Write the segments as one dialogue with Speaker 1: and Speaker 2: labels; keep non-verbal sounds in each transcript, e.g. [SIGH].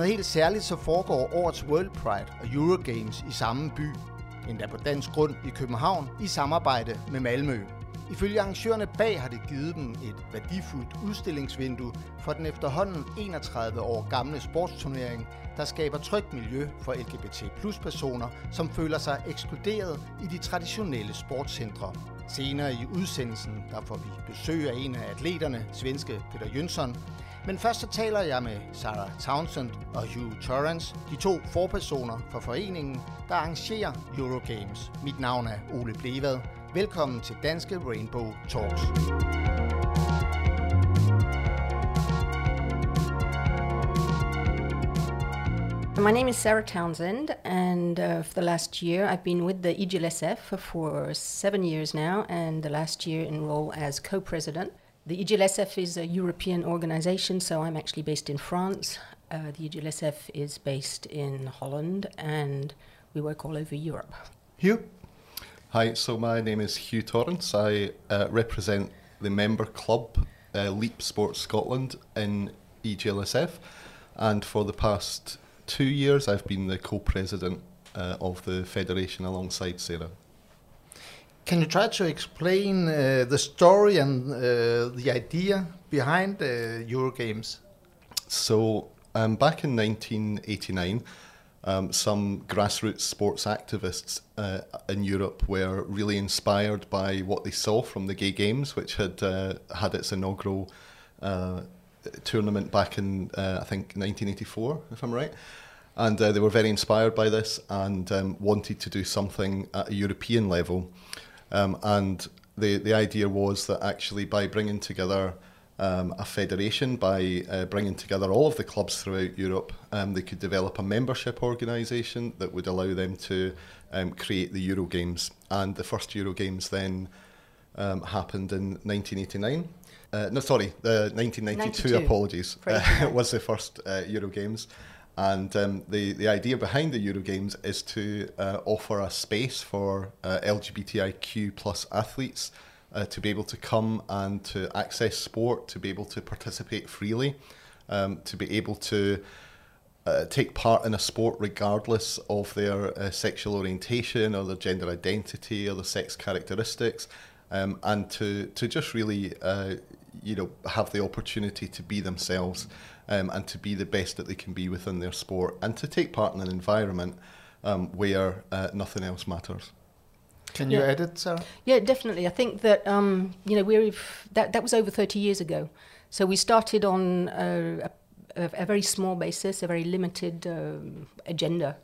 Speaker 1: noget helt særligt, så foregår årets World Pride og Eurogames i samme by, endda på dansk grund i København, i samarbejde med Malmø. Ifølge arrangørerne bag har det givet dem et værdifuldt udstillingsvindue for den efterhånden 31 år gamle sportsturnering, der skaber trygt miljø for LGBT plus personer, som føler sig ekskluderet i de traditionelle sportscentre. Senere i udsendelsen der får vi besøg af en af atleterne, svenske Peter Jønsson. Men først så taler jeg med Sarah Townsend og Hugh Torrance, de to forpersoner for foreningen, der arrangerer Eurogames. Mit navn er Ole Blevad. Velkommen til Danske Rainbow Talks.
Speaker 2: My name is Sarah Townsend, and uh, for the last year, I've been with the EGLSF for seven years now, and the last year in role as co president. The EGLSF is a European organization, so I'm actually based in France. Uh, the EGLSF is based in Holland, and we work all over Europe.
Speaker 1: Hugh?
Speaker 3: Hi, so my name is Hugh Torrance. I uh, represent the member club, uh, Leap Sports Scotland, in EGLSF, and for the past two years I've been the co president uh, of the federation alongside Sarah.
Speaker 1: Can you try to explain uh, the story and uh, the idea behind uh, Eurogames?
Speaker 3: So, um, back in 1989, um, some grassroots sports activists uh, in Europe were really inspired by what they saw from the Gay Games, which had uh, had its inaugural uh, tournament back in, uh, I think, 1984, if I'm right. And uh, they were very inspired by this and um, wanted to do something at a European level. Um, and the, the idea was that actually by bringing together um, a federation, by uh, bringing together all of the clubs throughout Europe, um, they could develop a membership organisation that would allow them to um, create the Euro Games. And the first Euro Games then um, happened in 1989. Uh, no, sorry, the 1992,
Speaker 2: 92.
Speaker 3: apologies, uh, [LAUGHS] was the first uh, Euro Games. And um, the, the idea behind the Euro Games is to uh, offer a space for uh, LGBTIQ plus athletes uh, to be able to come and to access sport, to be able to participate freely, um, to be able to uh, take part in a sport regardless of their uh, sexual orientation or their gender identity or their sex characteristics, um, and to to just really uh, you know have the opportunity to be themselves um, and to be the best that they can be within their sport and to take part in an environment um, where uh, nothing else matters.
Speaker 1: Can you
Speaker 2: Yeah.
Speaker 1: edit, Sarah?
Speaker 2: Yeah, definitely. I think that um, you know we've that that was over thirty years ago. So we started on a, a, a very small basis, a very limited um, agenda,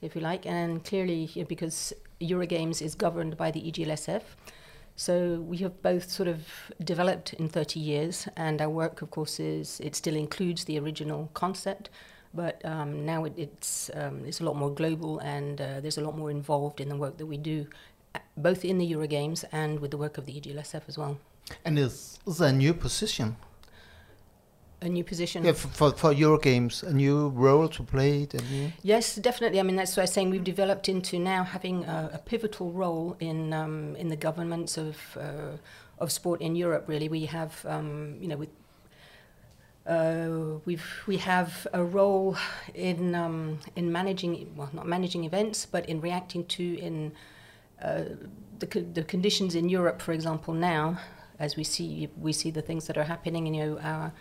Speaker 2: if you like, and clearly you know, because Eurogames is governed by the EGLSF. So we have both sort of developed in 30 years, and our work, of course, is it still includes the original concept, but um, now it, it's um, it's a lot more global, and uh, there's a lot more involved in the work that we do, uh, both in the Eurogames and with the work of the EGLSF as well.
Speaker 1: And is, is a new position?
Speaker 2: A new position.
Speaker 1: Yeah, for, for, for Eurogames, a new role to play? New...
Speaker 2: Yes, definitely. I mean, that's what I'm saying. We've developed into now having a, a pivotal role in um, in the governments of uh, of sport in Europe. Really, we have um, you know with. Uh, we've we have a role in um, in managing well not managing events but in reacting to in uh, the co- the conditions in Europe for example now as we see we see the things that are happening you know our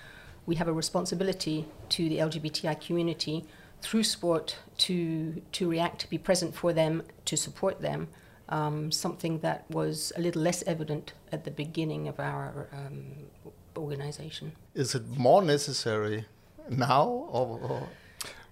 Speaker 2: we have a responsibility to the LGBTI community through sport to to react, to be present for them, to support them. Um, something that was a little less evident at the beginning of our um, organization.
Speaker 1: Is it more necessary now? Or, or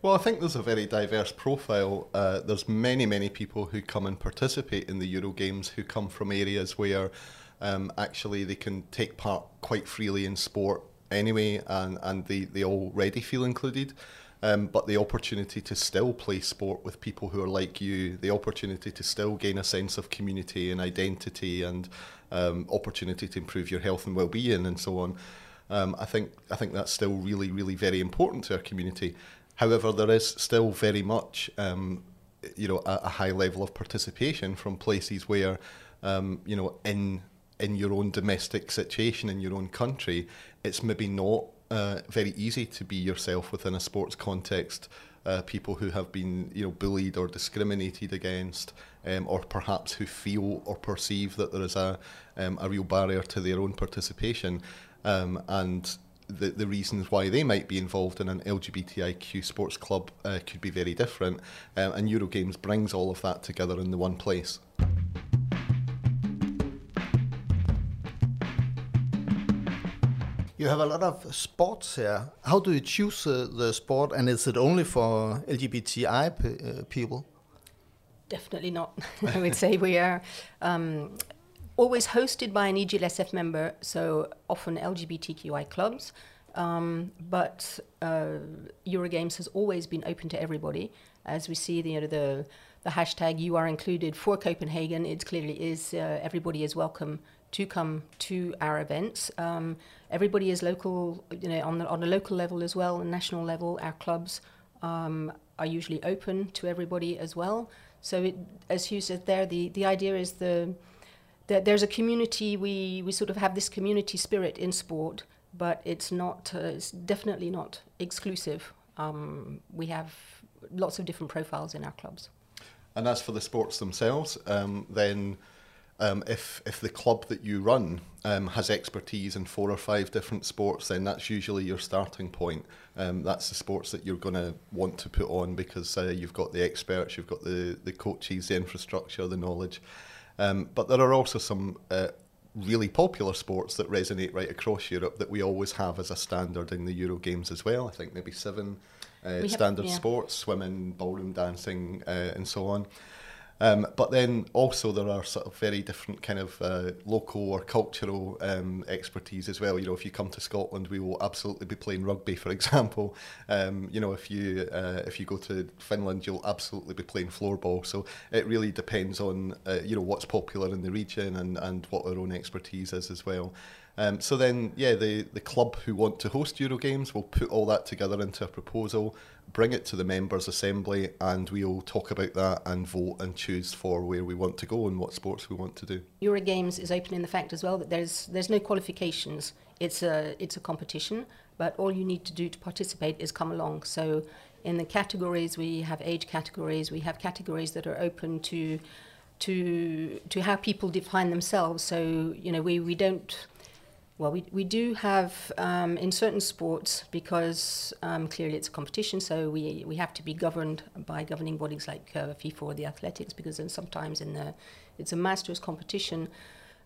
Speaker 3: Well, I think there's a very diverse profile. Uh, there's many, many people who come and participate in the Euro Games who come from areas where um, actually they can take part quite freely in sport anyway, and, and they, they already feel included. Um, but the opportunity to still play sport with people who are like you, the opportunity to still gain a sense of community and identity, and um, opportunity to improve your health and well-being, and so on. Um, I think I think that's still really, really very important to our community. However, there is still very much, um, you know, a, a high level of participation from places where, um, you know, in in your own domestic situation in your own country, it's maybe not uh, very easy to be yourself within a sports context. Uh, people who have been, you know, bullied or discriminated against, um, or perhaps who feel or perceive that there is a um, a real barrier to their own participation, um, and the, the reasons why they might be involved in an LGBTIQ sports club uh, could be very different. Um, and Eurogames brings all of that together in the one place.
Speaker 1: You have a lot of sports here. How do you choose uh, the sport, and is it only for LGBTI uh, people?
Speaker 2: Definitely not. [LAUGHS] I would say we are um, always hosted by an EGLSF member, so often LGBTQI clubs. Um, but uh, Eurogames has always been open to everybody. As we see, the, you know, the the hashtag "You Are Included" for Copenhagen, it clearly is. Uh, everybody is welcome to come to our events. Um, everybody is local, you know, on the, on a local level as well, and national level. Our clubs um, are usually open to everybody as well. So, it, as Hugh said there, the the idea is the that there's a community. We we sort of have this community spirit in sport, but it's not. Uh, it's definitely not exclusive. Um, we have lots of different profiles in our clubs.
Speaker 3: And as for the sports themselves, um, then um, if if the club that you run um, has expertise in four or five different sports, then that's usually your starting point. Um, that's the sports that you're going to want to put on because uh, you've got the experts, you've got the the coaches, the infrastructure, the knowledge. Um, but there are also some uh, really popular sports that resonate right across Europe that we always have as a standard in the Euro Games as well. I think maybe seven uh, standard have, yeah. sports, swimming, ballroom dancing, uh, and so on. Um, but then also there are sort of very different kind of uh, local or cultural um, expertise as well. You know, if you come to Scotland, we will absolutely be playing rugby, for example. Um, you know, if you uh, if you go to Finland, you'll absolutely be playing floorball. So it really depends on uh, you know what's popular in the region and and what our own expertise is as well. Um, so then, yeah, the, the club who want to host Euro Games will put all that together into a proposal. Bring it to the members' assembly, and we'll talk about that and vote and choose for where we want to go and what sports we want to do.
Speaker 2: Eurogames is open in the fact as well that there's there's no qualifications. It's a it's a competition, but all you need to do to participate is come along. So in the categories we have age categories, we have categories that are open to to to how people define themselves. So you know we we don't well, we, we do have um, in certain sports because um, clearly it's a competition, so we, we have to be governed by governing bodies like uh, FIFA or the athletics because then sometimes in the it's a masters competition,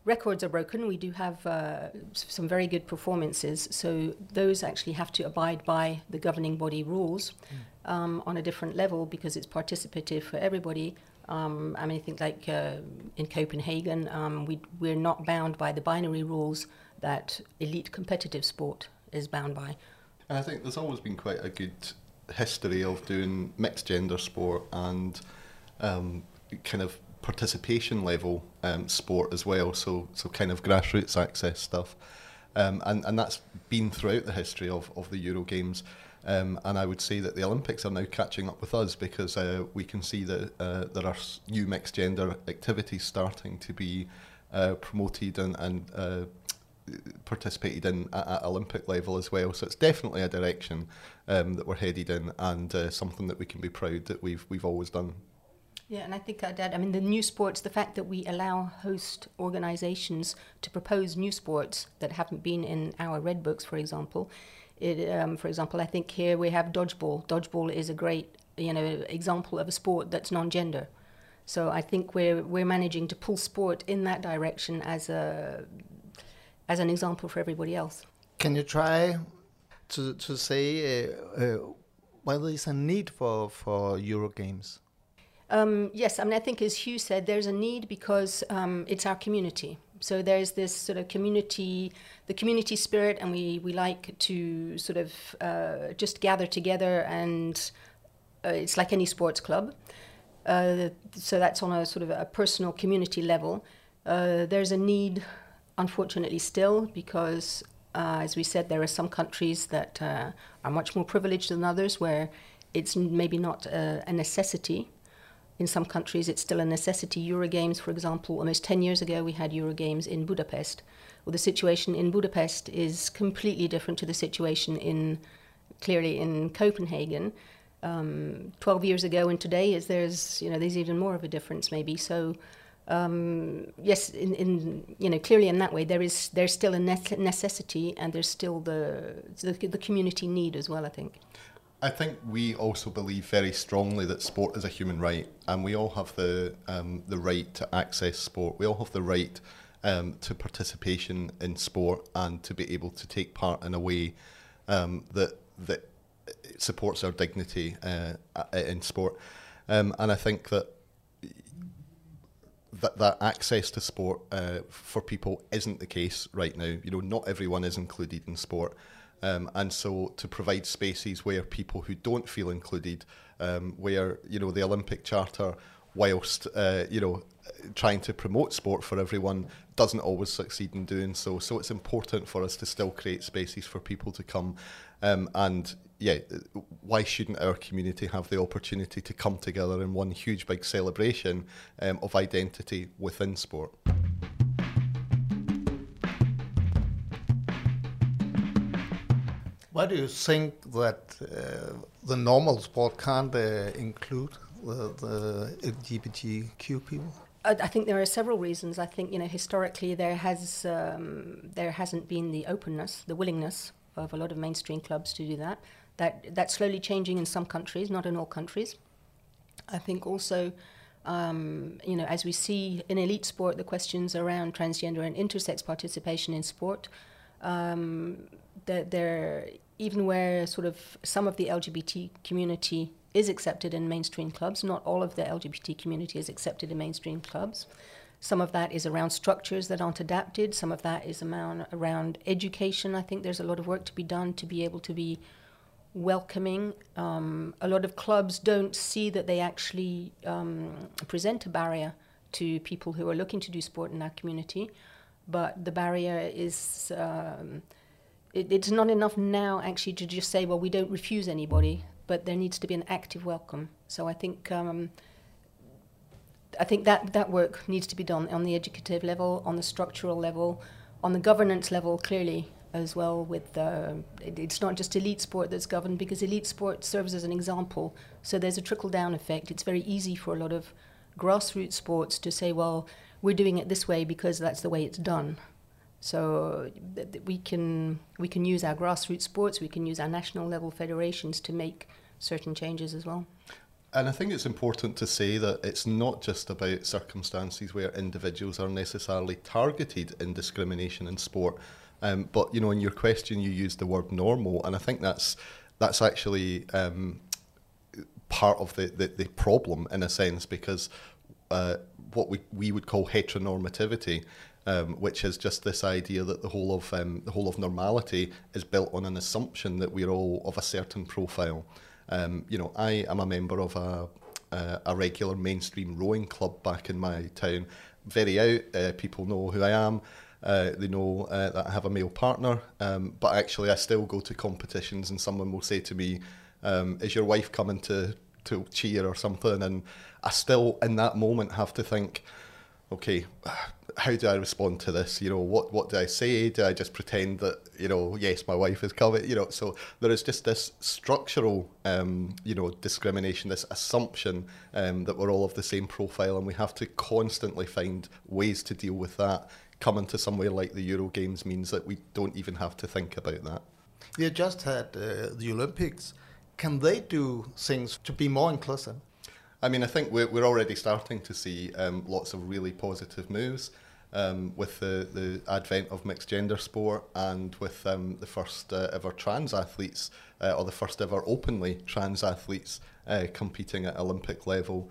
Speaker 2: records are broken. We do have uh, some very good performances, so those actually have to abide by the governing body rules mm. um, on a different level because it's participative for everybody. Um, I mean, I think like uh, in Copenhagen, um, we, we're not bound by the binary rules that elite competitive sport is bound by.
Speaker 3: And I think there's always been quite a good history of doing mixed gender sport and um, kind of participation level um, sport as well. So so kind of grassroots access stuff, um, and and that's been throughout the history of of the Euro Games. Um, and I would say that the Olympics are now catching up with us because uh, we can see that uh, there are new mixed gender activities starting to be uh, promoted and, and uh, participated in at, at, Olympic level as well. So it's definitely a direction um, that we're headed in, and uh, something that we can be proud that we've we've always done.
Speaker 2: Yeah, and I think I'd add, I mean, the new sports, the fact that we allow host organisations to propose new sports that haven't been in our red books, for example. It, um, for example, I think here we have dodgeball. Dodgeball is a great, you know, example of a sport that's non-gender. So I think we're we're managing to pull sport in that direction as a as an example for everybody else.
Speaker 1: Can you try to to say uh, uh, whether there's a need for for Euro games?
Speaker 2: Um, yes, I mean I think as Hugh said, there's a need because um, it's our community. So there's this sort of community, the community spirit, and we we like to sort of uh, just gather together, and uh, it's like any sports club. Uh, so that's on a sort of a personal community level. Uh, there's a need unfortunately still because uh, as we said there are some countries that uh, are much more privileged than others where it's maybe not a, a necessity In some countries, it's still a necessity. Eurogames, for example, almost 10 years ago, we had Eurogames in Budapest. Well, the situation in Budapest is completely different to the situation in clearly in Copenhagen. Um, 12 years ago and today is there's you know there's even more of a difference maybe so um, yes in, in you know clearly in that way there is there's still a necessity and there's still the, the the community need as well I think
Speaker 3: I think we also believe very strongly that sport is a human right, and we all have the um, the right to access sport. We all have the right um, to participation in sport and to be able to take part in a way um, that that supports our dignity uh, in sport. Um, and I think that that that access to sport uh, for people isn't the case right now. You know, not everyone is included in sport. Um, and so to provide spaces where people who don't feel included, um, where you know the Olympic Charter, whilst uh, you know trying to promote sport for everyone, doesn't always succeed in doing so. So it's important for us to still create spaces for people to come, um, and yeah, why shouldn't our community have the opportunity to come together in one huge big celebration um, of identity within sport?
Speaker 1: Why do you think that uh, the normal sport can't uh, include the, the LGBTQ people?
Speaker 2: I think there are several reasons. I think you know historically there has um, there hasn't been the openness, the willingness of a lot of mainstream clubs to do that. That that's slowly changing in some countries, not in all countries. I think also, um, you know, as we see in elite sport, the questions around transgender and intersex participation in sport, um, that there even where sort of some of the LGBT community is accepted in mainstream clubs, not all of the LGBT community is accepted in mainstream clubs. Some of that is around structures that aren't adapted. Some of that is around, around education. I think there's a lot of work to be done to be able to be welcoming. Um, a lot of clubs don't see that they actually um, present a barrier to people who are looking to do sport in our community, but the barrier is. Um, it, it's not enough now actually to just say, well, we don't refuse anybody, but there needs to be an active welcome. So I think um, I think that that work needs to be done on the educative level, on the structural level, on the governance level, clearly as well. With it, it's not just elite sport that's governed because elite sport serves as an example. So there's a trickle down effect. It's very easy for a lot of grassroots sports to say, well, we're doing it this way because that's the way it's done. So we can we can use our grassroots sports, we can use our national level federations to make certain changes as well.
Speaker 3: And I think it's important to say that it's not just about circumstances where individuals are necessarily targeted in discrimination in sport. Um, but you know, in your question, you used the word normal, and I think that's that's actually um, part of the, the, the problem in a sense because uh, what we, we would call heteronormativity um, which is just this idea that the whole of um, the whole of normality is built on an assumption that we're all of a certain profile. Um, you know, I am a member of a uh, a regular mainstream rowing club back in my town. Very out, uh, people know who I am. Uh, they know uh, that I have a male partner, um, but actually I still go to competitions and someone will say to me, um, "Is your wife coming to to cheer or something?" And I still, in that moment, have to think, "Okay, how do I respond to this? You know, what what do I say? Do I just pretend that you know, yes, my wife is coming? You know, so there is just this structural, um, you know, discrimination, this assumption um, that we're all of the same profile, and we have to constantly find ways to deal with that. Coming to somewhere like the Euro Games means that we don't even have to think about that.
Speaker 1: You just had uh, the Olympics. Can they do things to be more inclusive?
Speaker 3: I mean, I think we're, we're already starting to see um, lots of really positive moves um, with the, the advent of mixed gender sport and with um, the first uh, ever trans athletes uh, or the first ever openly trans athletes uh, competing at Olympic level.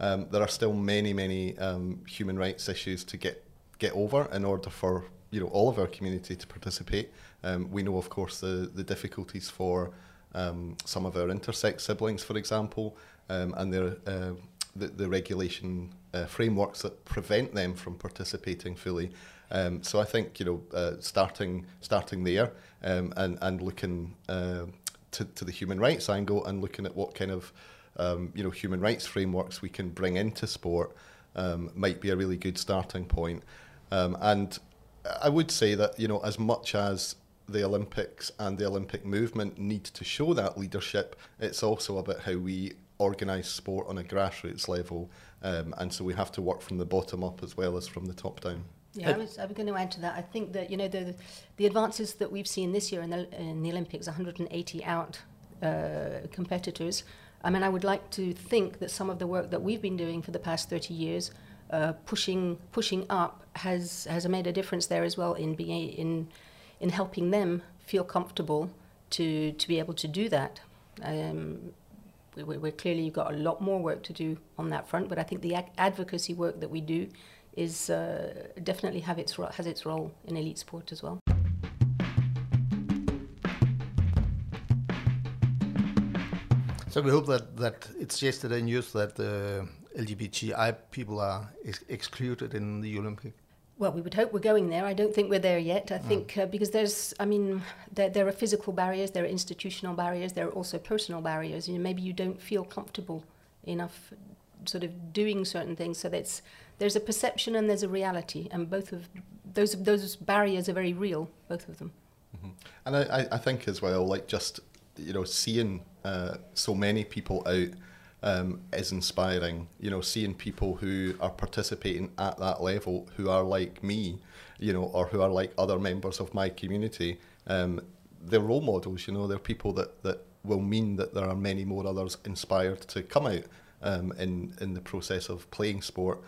Speaker 3: Um, there are still many, many um, human rights issues to get get over in order for you know all of our community to participate. Um, we know, of course, the the difficulties for um, some of our intersex siblings, for example, um, and their, uh, the, the regulation uh, frameworks that prevent them from participating fully. Um, so I think you know uh, starting starting there um, and and looking uh, to, to the human rights angle and looking at what kind of um, you know, human rights frameworks we can bring into sport um, might be a really good starting point. Um, and I would say that, you know, as much as the Olympics and the Olympic movement need to show that leadership, it's also about how we organise sport on a grassroots level. Um, and so we have to work from the bottom up as well as from the top down.
Speaker 2: Yeah, I was, I was going to add to that. I think that you know the the advances that we've seen this year in the in the Olympics, 180 out uh, competitors. I mean, I would like to think that some of the work that we've been doing for the past 30 years, uh, pushing pushing up, has has made a difference there as well in being in in helping them feel comfortable to to be able to do that. Um, we, we're clearly got a lot more work to do on that front, but I think the advocacy work that we do is uh, definitely have its has its role in elite sport as well.
Speaker 1: So we hope that, that it's yesterday news that the LGBTI people are ex excluded in the Olympic.
Speaker 2: Well, we would hope we're going there. I don't think we're there yet. I mm. think uh, because there's, I mean, there, there are physical barriers, there are institutional barriers, there are also personal barriers. You know, maybe you don't feel comfortable enough, sort of doing certain things. So that's there's a perception and there's a reality, and both of those those barriers are very real, both of them.
Speaker 3: Mm-hmm. And I, I think as well, like just you know, seeing uh, so many people out um, is inspiring. You know, seeing people who are participating at that level who are like me, you know, or who are like other members of my community, um, they're role models. You know, they're people that that will mean that there are many more others inspired to come out um, in in the process of playing sport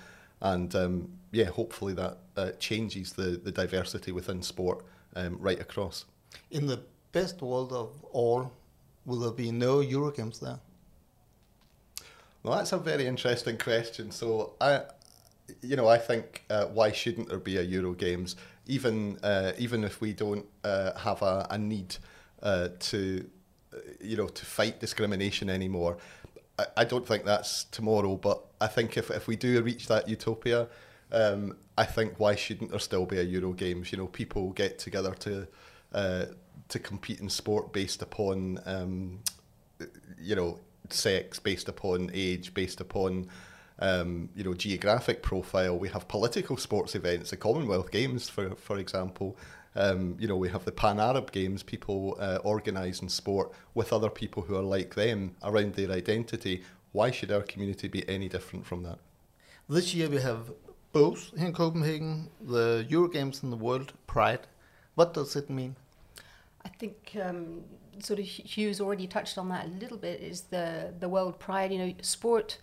Speaker 3: and um, yeah, hopefully that uh, changes the, the diversity within sport um, right across.
Speaker 1: In the best world of all, will there be no Eurogames there?
Speaker 3: Well, that's a very interesting question. So I, you know, I think uh, why shouldn't there be a Euro Games? Even uh, even if we don't uh, have a, a need uh, to, uh, you know, to fight discrimination anymore, I, I don't think that's tomorrow, but I think if, if we do reach that utopia, um, I think why shouldn't there still be a Euro Games? You know, people get together to uh, to compete in sport based upon um, you know sex, based upon age, based upon um, you know geographic profile. We have political sports events, the Commonwealth Games, for for example. Um, you know, we have the Pan Arab Games, people uh, organising sport with other people who are like them around their identity. Why should our community be any different from that?
Speaker 1: This year we have both here in Copenhagen, the Eurogames and the World Pride. What does it mean?
Speaker 2: I think um, sort of Hugh's already touched on that a little bit. Is the the World Pride? You know, sport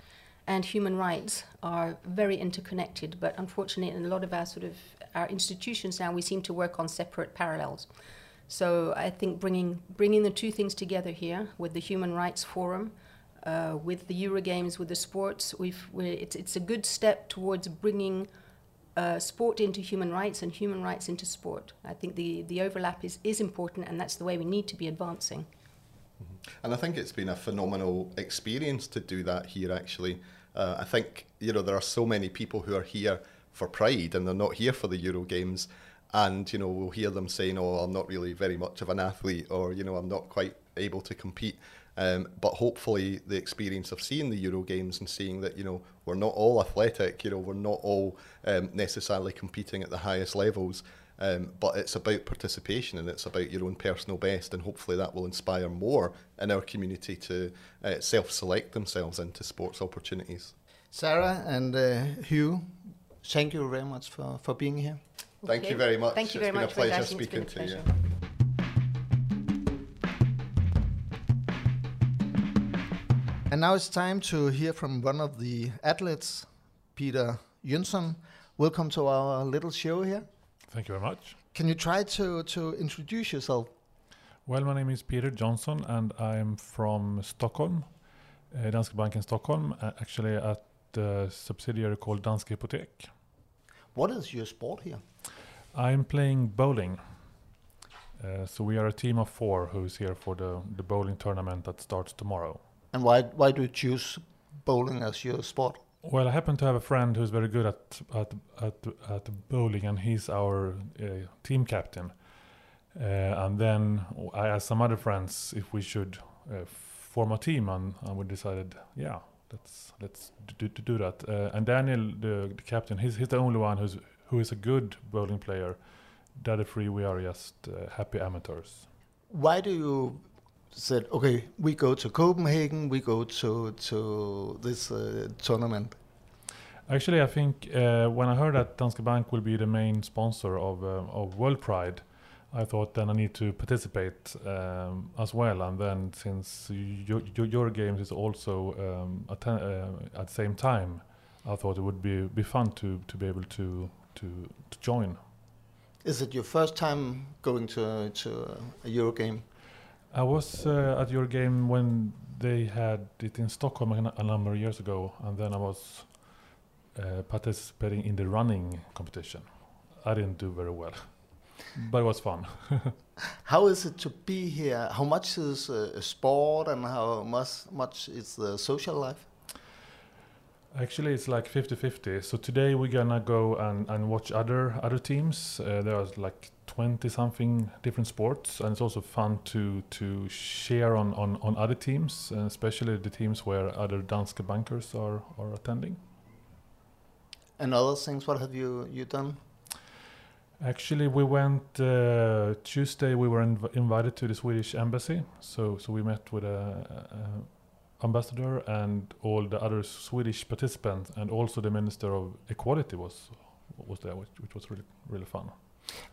Speaker 2: and human rights are very interconnected, but unfortunately, in a lot of our sort of our institutions now, we seem to work on separate parallels. So I think bringing bringing the two things together here with the Human Rights Forum, uh, with the Eurogames, with the sports, we've it's it's a good step towards bringing uh, sport into human rights and human rights into sport. I think the the overlap is is important, and that's the way we need to be advancing.
Speaker 3: Mm-hmm. And I think it's been a phenomenal experience to do that here. Actually, uh, I think you know there are so many people who are here for pride and they're not here for the Euro Games. And, you know, we'll hear them saying, oh, I'm not really very much of an athlete or, you know, I'm not quite able to compete. Um, but hopefully the experience of seeing the Euro Games and seeing that, you know, we're not all athletic, you know, we're not all um, necessarily competing at the highest levels. Um, but it's about participation and it's about your own personal best, and hopefully that will inspire more in our community to uh, self select themselves into sports opportunities.
Speaker 1: Sarah and uh, Hugh, thank you very much for, for being here.
Speaker 3: Thank you very much.
Speaker 2: Thank you very
Speaker 3: it's
Speaker 2: much
Speaker 3: been a pleasure speaking to you.
Speaker 1: And now it's time to hear from one of the athletes, Peter Jönsson. Welcome to our little show here.
Speaker 4: Thank you very much.
Speaker 1: Can you try to, to introduce yourself?
Speaker 4: Well, my name is Peter Johnson and I'm from Stockholm, uh, Danske Bank in Stockholm, uh, actually at the subsidiary called Danske Hypotek.
Speaker 1: What is your sport here?
Speaker 4: I'm playing bowling. Uh, so we are a team of four who's here for the, the bowling tournament that starts tomorrow.
Speaker 1: And why why do you choose bowling as your sport?
Speaker 4: Well, I happen to have a friend who's very good at at at, at bowling, and he's our uh, team captain. Uh, and then I asked some other friends if we should uh, form a team, and, and we decided, yeah, let's let's do, do, do that. Uh, and Daniel, the, the captain, he's he's the only one who's who is a good bowling player. The other three, we are just uh, happy amateurs.
Speaker 1: Why do you said okay? We go to Copenhagen. We go to to this uh, tournament.
Speaker 4: Actually, I think uh, when I heard that Danske Bank will be the main sponsor of uh, of World Pride, I thought then I need to participate um, as well. And then since your, Euro Games is also um, at, uh, at the same time, I thought it would be be fun to to be able to to, to join.
Speaker 1: Is it your first time going to to a Euro game?
Speaker 4: I was uh, at Euro Game when they had it in Stockholm a, number of years ago, and then I was uh, participating in the running competition. I didn't do very well, but it was fun. [LAUGHS]
Speaker 1: how is it to be here? How much is uh, sport and how much much is the social life?
Speaker 4: Actually, it's like 50-50. So today we're gonna go and, and watch other other teams. Uh, there are like 20 something different sports, and it's also fun to to share on on, on other teams, especially the teams where other Danske bankers are are attending.
Speaker 1: And other things, what have you you done?
Speaker 4: Actually, we went uh, Tuesday. We were inv- invited to the Swedish embassy, so so we met with a, a ambassador and all the other Swedish participants, and also the minister of equality was was there, which, which was really really fun.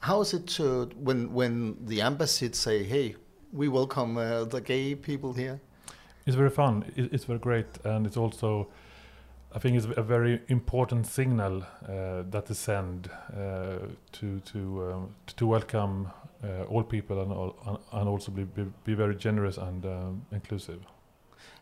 Speaker 1: How is it to when when the embassy say, "Hey, we welcome uh, the gay people here"?
Speaker 4: It's very fun. It, it's very great, and it's also I think it's a very important signal uh, that is sent uh, to to um, to welcome uh, all people and all, and also be, be, be very generous and um, inclusive.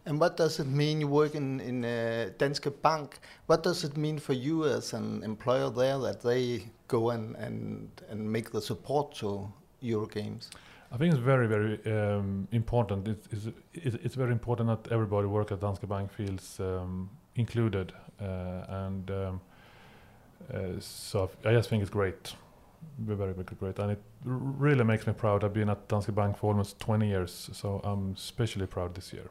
Speaker 1: And what does it mean? You work in in uh, Danske Bank. What does it mean for you as an employer there that they go and and and make the support to Euro Games?
Speaker 4: I think it's very, very um, important. It's, it's, it's, very important that everybody work at Danske Bank feels um, included, uh, and um, uh, so I just think it's great, very, very great, and it really makes me proud. I've been at Danske Bank for almost 20 years, so I'm especially proud this year.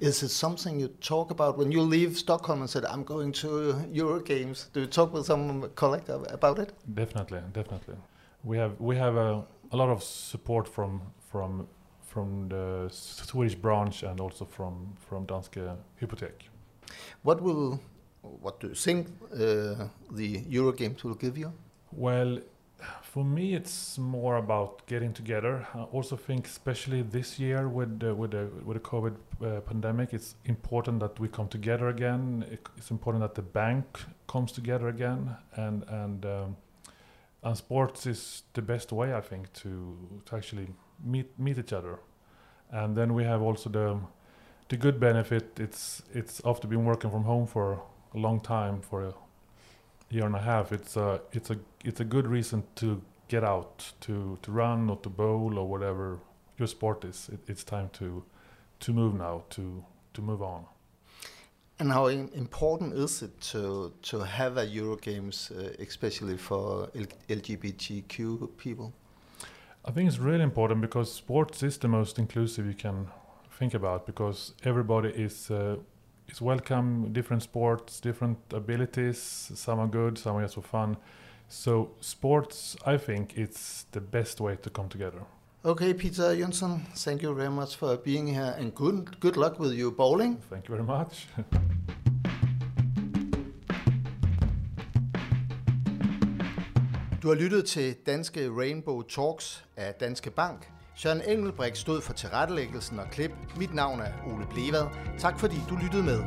Speaker 1: Is it something you talk about when you leave Stockholm and said, "I'm going to Eurogames? Do you talk with some colleague about it?
Speaker 4: Definitely, definitely. We have we have a, a lot of support from from from the Swedish branch and also from from Danske Hypotek.
Speaker 1: What will, what do you think uh, the Eurogames will give you?
Speaker 4: Well, for me, it's more about getting together. I also think, especially this year with with the with the COVID uh, pandemic, it's important that we come together again. It's important that the bank comes together again, and and um, and sports is the best way, I think, to to actually meet meet each other. And then we have also the the good benefit it's it's after been working from home for a long time for year and a half it's a it's a it's a good reason to get out to to run or to bowl or whatever your sport is it, it's time to to move now to to move on
Speaker 1: and how important is it to to have a Euro Games, uh, especially for LGBTQ people?
Speaker 4: I think it's really important because sports is the most inclusive you can think about because everybody is uh, is welcome. Different sports, different abilities. Some are good, some are just for fun. So sports, I think, it's the best way to come together.
Speaker 1: Okay, Peter Jönsson, thank you very much for being here, and good good luck with your bowling.
Speaker 4: Thank you very much. [LAUGHS]
Speaker 1: Du har lyttet til Danske Rainbow Talks af Danske Bank. Søren Engelbrecht stod for tilrettelæggelsen og klip. Mit navn er Ole Blevad. Tak fordi du lyttede med.